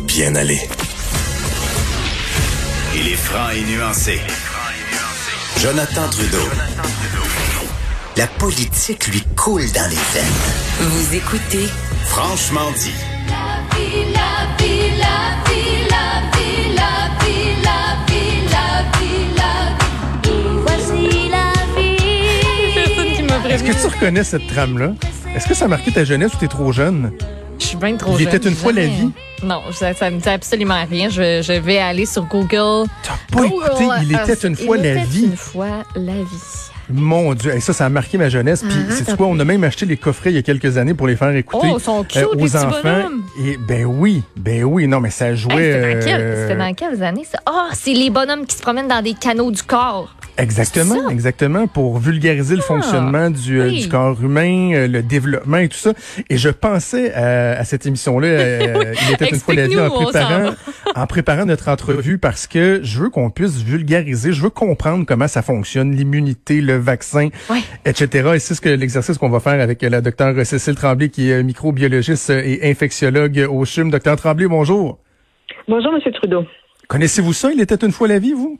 bien aller. Il est franc et nuancé. Jonathan Trudeau. La politique lui coule dans les veines. Vous écoutez Franchement dit. Personne qui m'a Est-ce que tu reconnais cette trame-là? Est-ce que ça a marqué ta jeunesse ou t'es trop jeune? Je suis bien trop Il jeune. était une fois la vie. Non, ça, ça me dit absolument rien. Je, je vais aller sur Google. T'as pas Google écouté Il Earth. était une fois Il la était vie. une fois la vie. Mon Dieu, ça, ça a marqué ma jeunesse. Puis, Ah, c'est quoi, on a même acheté les coffrets il y a quelques années pour les faire écouter Oh, ils sont cute, euh, les aux petits enfants. bonhommes. Et ben oui, ben oui, non, mais ça jouait. Hey, C'était dans, quel- euh, c'était dans quelles années ça? Ah, c'est les bonhommes qui se promènent dans des canaux du corps. Exactement, exactement, pour vulgariser le Ah, fonctionnement du, euh, oui. du corps humain, euh, le développement et tout ça. Et je pensais à, à cette émission-là, euh, il était une fois la vie, en préparant, en préparant notre entrevue, parce que je veux qu'on puisse vulgariser, je veux comprendre comment ça fonctionne, l'immunité, le vaccin, etc. Et c'est ce que l'exercice qu'on va faire avec la docteure Cécile Tremblay, qui est microbiologiste et infectiologue au CHUM. Docteur Tremblay, bonjour. Bonjour, M. Trudeau. Connaissez-vous ça? Il était une fois la vie, vous?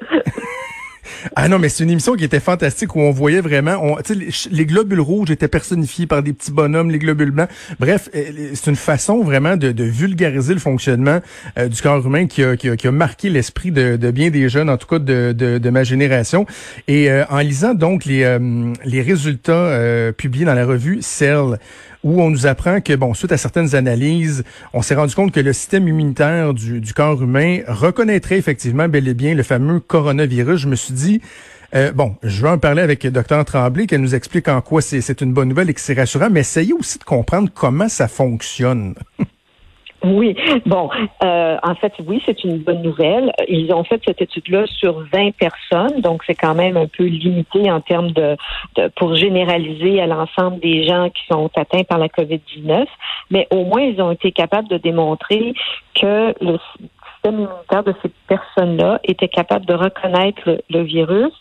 Ah non, mais c'est une émission qui était fantastique où on voyait vraiment, on, les, globules rouges étaient personnifiés par des petits bonhommes, les globules blancs. Bref, euh, c'est une façon vraiment de, vulgariser le fonctionnement euh, du corps humain qui a, marqué l'esprit de, bien des jeunes, en tout cas de, de, ma génération. Et euh, en lisant donc les, euh, les résultats publiés dans la revue Cell, où on nous apprend que, bon, suite à certaines analyses, on s'est rendu compte que le système immunitaire du, du corps humain reconnaîtrait effectivement bel et bien le fameux coronavirus. Je me suis dit, euh, bon, je vais en parler avec le docteur Tremblay, qu'elle nous explique en quoi c'est c'est une bonne nouvelle et que c'est rassurant, mais essayez aussi de comprendre comment ça fonctionne. Oui, bon, euh, en fait, oui, c'est une bonne nouvelle. Ils ont fait cette étude-là sur 20 personnes, donc c'est quand même un peu limité en termes de, de pour généraliser à l'ensemble des gens qui sont atteints par la COVID-19. Mais au moins, ils ont été capables de démontrer que le système immunitaire de ces personnes-là était capable de reconnaître le, virus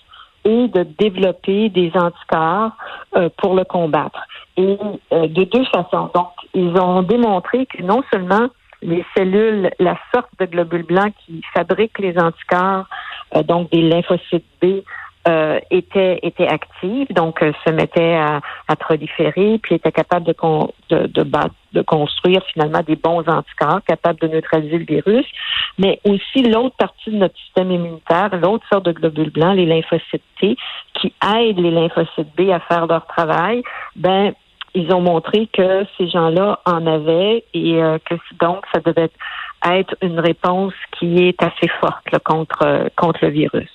et de développer des anticorps euh, pour le combattre. Et euh, de deux façons. Donc, ils ont démontré que non seulement les cellules, la sorte de globules blancs qui fabriquent les anticorps, euh, donc des lymphocytes B, euh, étaient, étaient actives, donc euh, se mettaient à, à proliférer, puis étaient capables de, con- de, de, battre- de construire finalement des bons anticorps, capables de neutraliser le virus, mais aussi l'autre partie de notre système immunitaire, l'autre sorte de globules blancs, les lymphocytes T, qui aident les lymphocytes B à faire leur travail, ben ils ont montré que ces gens-là en avaient et euh, que donc ça devait être une réponse qui est assez forte là, contre euh, contre le virus.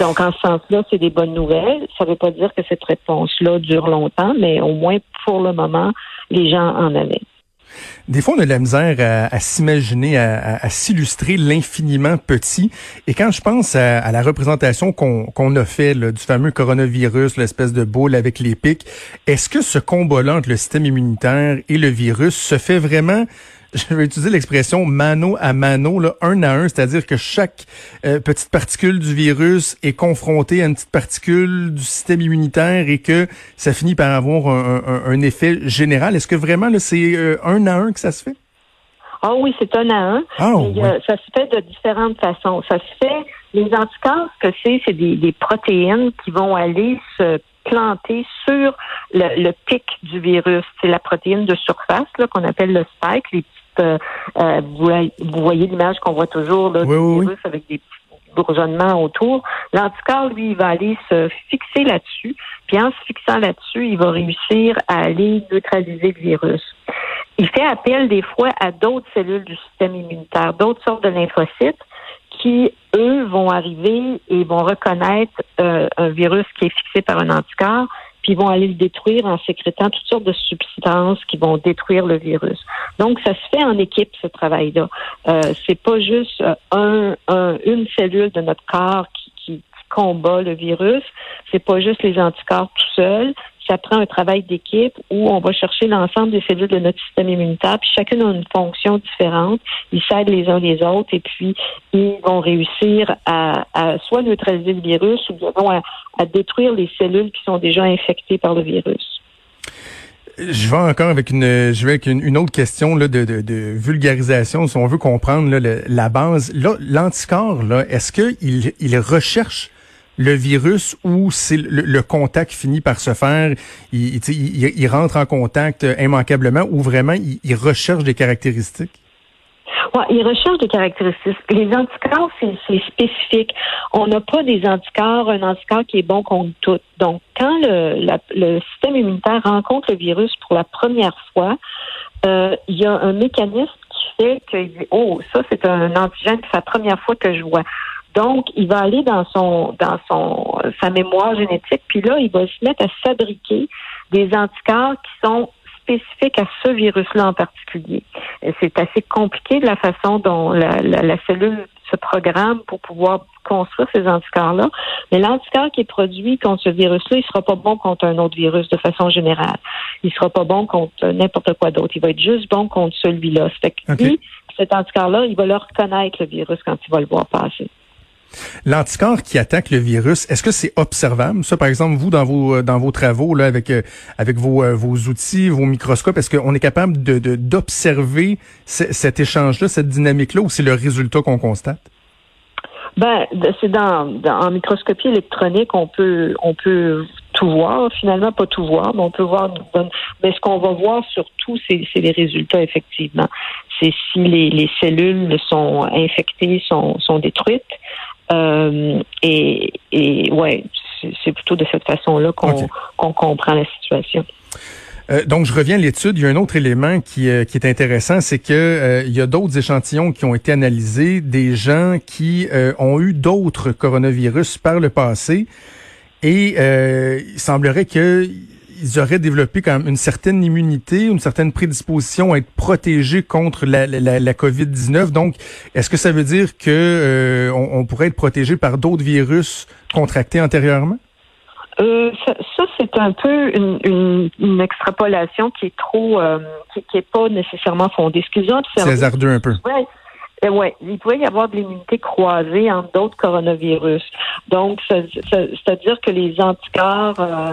Donc en ce sens-là, c'est des bonnes nouvelles. Ça ne veut pas dire que cette réponse-là dure longtemps, mais au moins pour le moment, les gens en avaient. Des fois, on a de la misère à, s'imaginer, à, s'illustrer l'infiniment petit. Et quand je pense à, la représentation qu'on a fait du fameux coronavirus, l'espèce de boule avec les pics, est-ce que ce combat-là entre le système immunitaire et le virus se fait vraiment je vais utiliser l'expression mano à mano, là, un à un, c'est-à-dire que chaque euh, petite particule du virus est confrontée à une petite particule du système immunitaire et que ça finit par avoir un, un- un effet général. Est-ce que vraiment c'est euh, un à un que ça se fait? Ah oui, c'est un à un. Ah, Et, ouais. euh, ça se fait de différentes façons. Ça se fait, les anticorps, ce que c'est, c'est des, des protéines qui vont aller se planter sur le, le pic du virus. C'est la protéine de surface là, qu'on appelle le spike, les euh, euh, vous, voyez- l'image qu'on voit toujours là, Oui, oui. virus avec des petits bourgeonnements autour. L'anticorps, lui, il va aller se fixer là-dessus. Puis en se fixant là-dessus, il va réussir à aller neutraliser le virus. Il fait appel des fois à d'autres cellules du système immunitaire, d'autres sortes de lymphocytes qui, eux, vont arriver et vont reconnaître euh, un virus qui est fixé par un anticorps, puis ils vont aller le détruire en sécrétant toutes sortes de substances qui vont détruire le virus. Donc, ça se fait en équipe, ce travail-là. Euh, c'est pas juste euh, un, un- une cellule de notre corps qui combat le virus. C'est pas juste les anticorps tout seuls ça prend un travail d'équipe où on va chercher l'ensemble des cellules de notre système immunitaire, puis chacune a une fonction différente. Ils s'aident les uns les autres et puis ils vont réussir à, soit neutraliser le virus ou bien à, détruire les cellules qui sont déjà infectées par le virus. Je vais encore avec une, je vais avec une, autre question là, de, vulgarisation, si on veut comprendre la base. L'anticorps, est-ce qu'il il recherche le virus ou c'est le, contact finit par se faire, il, il, rentre en contact immanquablement ou vraiment il, recherche des caractéristiques? Ouais, il recherche des caractéristiques. Les anticorps, c'est spécifique. On n'a pas des anticorps, un anticorps qui est bon contre tout. Donc, quand le, le système immunitaire rencontre le virus pour la première fois, euh, il y a un mécanisme qui fait qu'il dit Oh, ça, c'est un antigène, c'est la première fois que je vois. Donc, il va aller dans son dans son sa mémoire génétique, puis là, il va se mettre à fabriquer des anticorps qui sont spécifiques à ce virus-là en particulier. C'est assez compliqué de la façon dont la, la, cellule se programme pour pouvoir construire ces anticorps-là. Mais l'anticorps qui est produit contre ce virus-là, il sera pas bon contre un autre virus de façon générale. Il sera pas bon contre n'importe quoi d'autre. Il va être juste bon contre celui-là. Fait que lui, cet anticorps-là, il va le reconnaître, le virus, quand il va le voir passer. L'anticorps qui attaque le virus, est-ce que c'est observable? Ça, par exemple, vous dans vos euh, dans vos travaux là, avec euh, avec vos euh, vos outils, vos microscopes, est-ce qu'on est capable de d'observer cet échange-là, cette dynamique-là, ou c'est le résultat qu'on constate? Ben, c'est dans, en microscopie électronique, on peut on peut tout voir, finalement pas tout voir, mais on peut voir. Mais ce qu'on va voir surtout, c'est les résultats effectivement. C'est si les, les cellules sont infectées, sont, sont détruites. Euh, et, et ouais, c'est plutôt de cette façon-là qu'on comprend la situation. Euh, donc, je reviens à l'étude. Il y a un autre élément qui, euh, qui est intéressant, c'est que il y a d'autres échantillons qui ont été analysés, des gens qui ont eu d'autres coronavirus par le passé, et il semblerait que ils auraient développé quand même une certaine immunité, une certaine prédisposition à être protégés contre la, la, la COVID-19. Donc, est-ce que ça veut dire que euh, on, pourrait être protégé par d'autres virus contractés antérieurement? Euh, ça, c'est un peu une, une, extrapolation qui est trop, euh, qui, qui est pas nécessairement fondée. Excusez-moi. C'est hasardeux un peu. Ouais. Euh, oui, il pourrait y avoir de l'immunité croisée entre d'autres coronavirus. Donc, c'est-à-dire que les anticorps euh,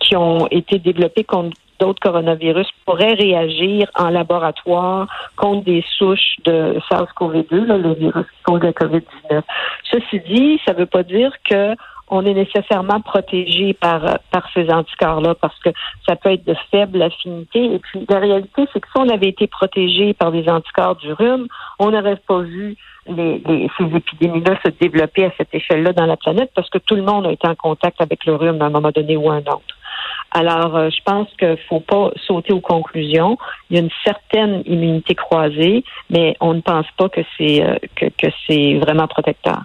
qui ont été développés contre d'autres coronavirus pourraient réagir en laboratoire contre des souches de SARS-CoV-2, le virus cause la COVID-19. Ceci dit, ça ne veut pas dire que on est nécessairement protégé par, par ces anticorps-là parce que ça peut être de faible affinité. Et puis, la réalité, c'est que si on avait été protégé par des anticorps du rhume, on n'aurait pas vu les, ces épidémies-là se développer à cette échelle-là dans la planète parce que tout le monde a été en contact avec le rhume à un moment donné ou un autre. Alors, euh, je pense qu'il faut pas sauter aux conclusions. Il y a une certaine immunité croisée, mais on ne pense pas que c'est euh, que, que c'est vraiment protecteur.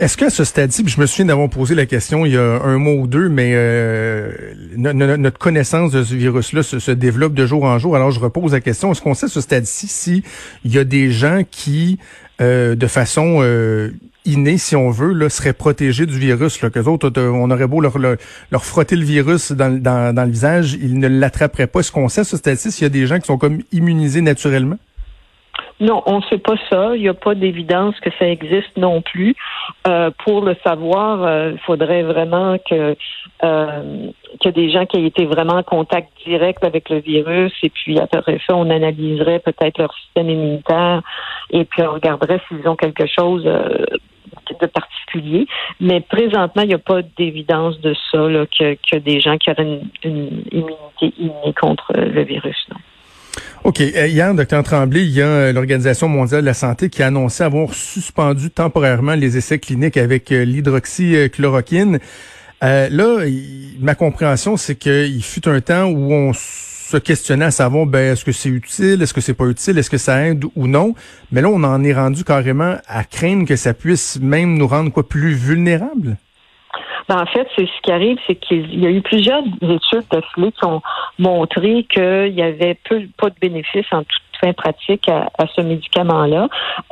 Est-ce qu'à ce stade-ci, je me souviens d'avoir posé la question il y a un mois ou deux, mais euh, notre connaissance de ce virus-là se, développe de jour en jour. Alors je repose la question est-ce qu'on sait à ce stade-ci s'il y a des gens qui, euh, de façon euh, innée, si on veut, là, seraient protégés du virus, que autres, on aurait beau leur, frotter le virus dans, dans, dans le visage, ils ne l'attraperaient pas. Est-ce qu'on sait à ce stade-ci s'il y a des gens qui sont comme immunisés naturellement? Non, on ne sait pas ça. Il n'y a pas d'évidence que ça existe non plus. Euh, pour le savoir, euh, il faudrait vraiment que euh, ait des gens qui aient été vraiment en contact direct avec le virus et puis après ça, on analyserait peut-être leur système immunitaire et puis on regarderait s'ils ont quelque chose euh, de particulier. Mais présentement, il n'y a pas d'évidence de ça, là, que, que des gens qui auraient une, une immunité innée contre le virus. Non. OK. Euh, hier, docteur Tremblay, il y a euh, l'Organisation mondiale de la santé qui a avoir suspendu temporairement les essais cliniques avec euh, l'hydroxychloroquine. là, ma compréhension, c'est qu'il fut un temps où on se questionnait à savoir, ben, est-ce que c'est utile, est-ce que c'est pas utile, est-ce que ça aide ou non? Mais là, on en est rendu carrément à craindre que ça puisse même nous rendre quoi plus vulnérables? En fait, c'est ce qui arrive, c'est qu'il y a eu plusieurs études d'affilée qui ont montré qu'il y avait peu, pas de bénéfices en toute fin pratique à, ce médicament-là.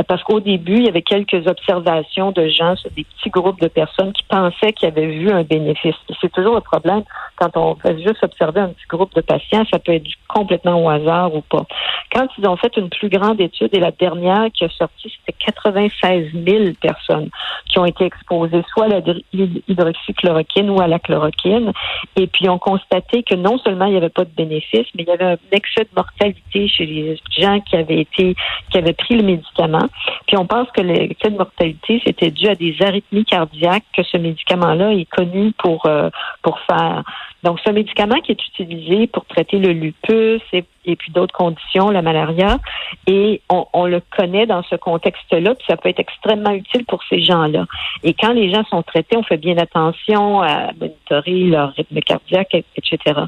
Parce qu'au début, il y avait quelques observations de gens, des petits groupes de personnes qui pensaient qu'ils avaient vu un bénéfice. C'est toujours le problème quand on fait juste observer un petit groupe de patients, ça peut être complètement au hasard ou pas. quand ils ont fait une plus grande étude, et la dernière qui a sorti, c'était 96 000 personnes qui ont été exposées soit à l'hydroxychloroquine ou à la chloroquine, et puis ont constaté que non seulement il n'y avait pas de bénéfice, mais il y avait un excès de mortalité chez les gens qui avaient été, qui avaient pris le médicament. Puis on pense que l'excès de mortalité, c'était dû à des arythmies cardiaques que ce médicament-là est connu pour, euh, pour faire. Donc, un médicament qui est utilisé pour traiter le lupus et, puis d'autres conditions, la malaria, et on, le connaît dans ce contexte-là, puis ça peut être extrêmement utile pour ces gens-là. Et quand les gens sont traités, on fait bien attention à monitorer leur rythme cardiaque, etc.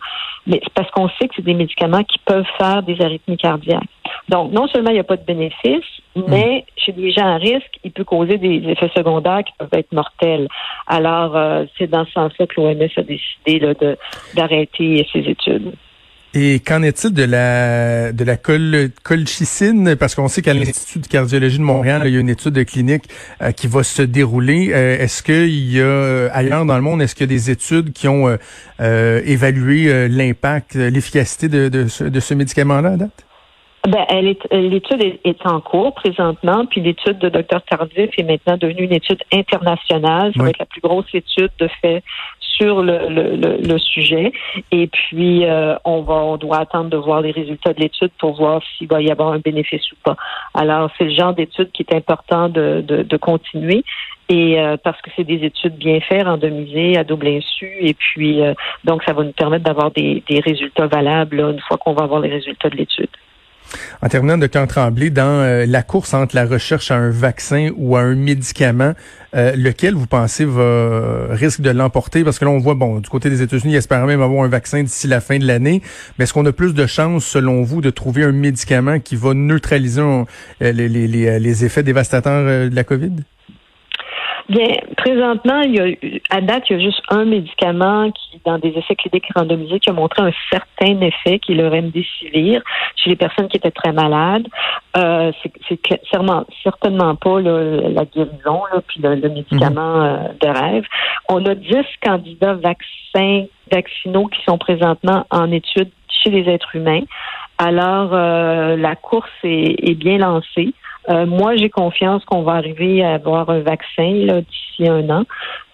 Mais c'est parce qu'on sait que c'est des médicaments qui peuvent faire des arythmies cardiaques. Donc, non seulement il n'y a pas de bénéfice, hmm. mais chez des gens à risque, il peut causer des effets secondaires qui peuvent être mortels. Alors, euh, c'est dans ce sens-là que l'OMS a décidé d'arrêter ses études. Et qu'en est-il de la de la col, colchicine? Parce qu'on sait qu'à l'Institut de cardiologie de Montréal, il y a une étude clinique euh, qui va se dérouler. Euh, est-ce qu'il y a ailleurs dans le monde, est-ce qu'il y a des études qui ont évalué l'impact, l'efficacité de, de, de ce médicament-là à date? Ben, elle est, l'étude est, en cours présentement, puis l'étude de Dr Tardif est maintenant devenue une étude internationale. Ça va être la plus grosse étude de fait sur le, le, le, sujet. Et puis, euh, on va, on doit attendre de voir les résultats de l'étude pour voir s'il va y avoir un bénéfice ou pas. Alors, c'est le genre d'étude qui est important de, de, de continuer. Et euh, parce que c'est des études bien faites, randomisées, à double insu, et puis euh, donc ça va nous permettre d'avoir des, des résultats valables une fois qu'on va avoir les résultats de l'étude. En terminant de camp Tremblay, dans euh, la course entre la recherche à un vaccin ou à un médicament, euh, lequel vous pensez va risque de l'emporter? Parce que là, on voit, bon, du côté des États-Unis, ils espèrent même avoir un vaccin d'ici la fin de l'année. Mais est-ce qu'on a plus de chances, selon vous, de trouver un médicament qui va neutraliser euh, les, effets dévastateurs de la COVID? Bien, présentement, il y a, à date, il y a juste un médicament qui, dans des essais cliniques randomisés, qui a montré un certain effet, qui est le remdesivir, chez les personnes qui étaient très malades. Euh, c'est certainement, certainement pas la guérison, là, puis le, médicament mhm. euh, de rêve. On a 10 candidats vaccins, vaccinaux qui sont présentement en étude chez les êtres humains. Alors, euh, la course est bien lancée. Euh, moi, j'ai confiance qu'on va arriver à avoir un vaccin d'ici un an.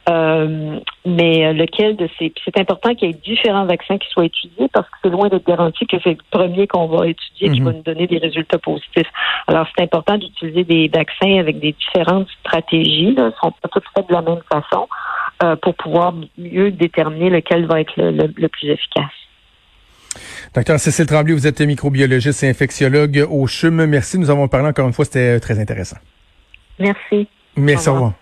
Euh, mais euh, lequel de ces. C'est important qu'il y ait différents vaccins qui soient étudiés parce que c'est loin d'être garanti que c'est le premier qu'on va étudier qui va mhm. nous donner des résultats positifs. Alors, c'est important d'utiliser des vaccins avec des différentes stratégies. Là, ne sont pas toutes faites de la même façon pour pouvoir mieux déterminer lequel va être le plus efficace. Docteur Cécile Tremblay, vous êtes microbiologiste et infectiologue au CHUM. Merci. Nous avons parlé encore une fois. C'était très intéressant. Merci. Merci. Au revoir.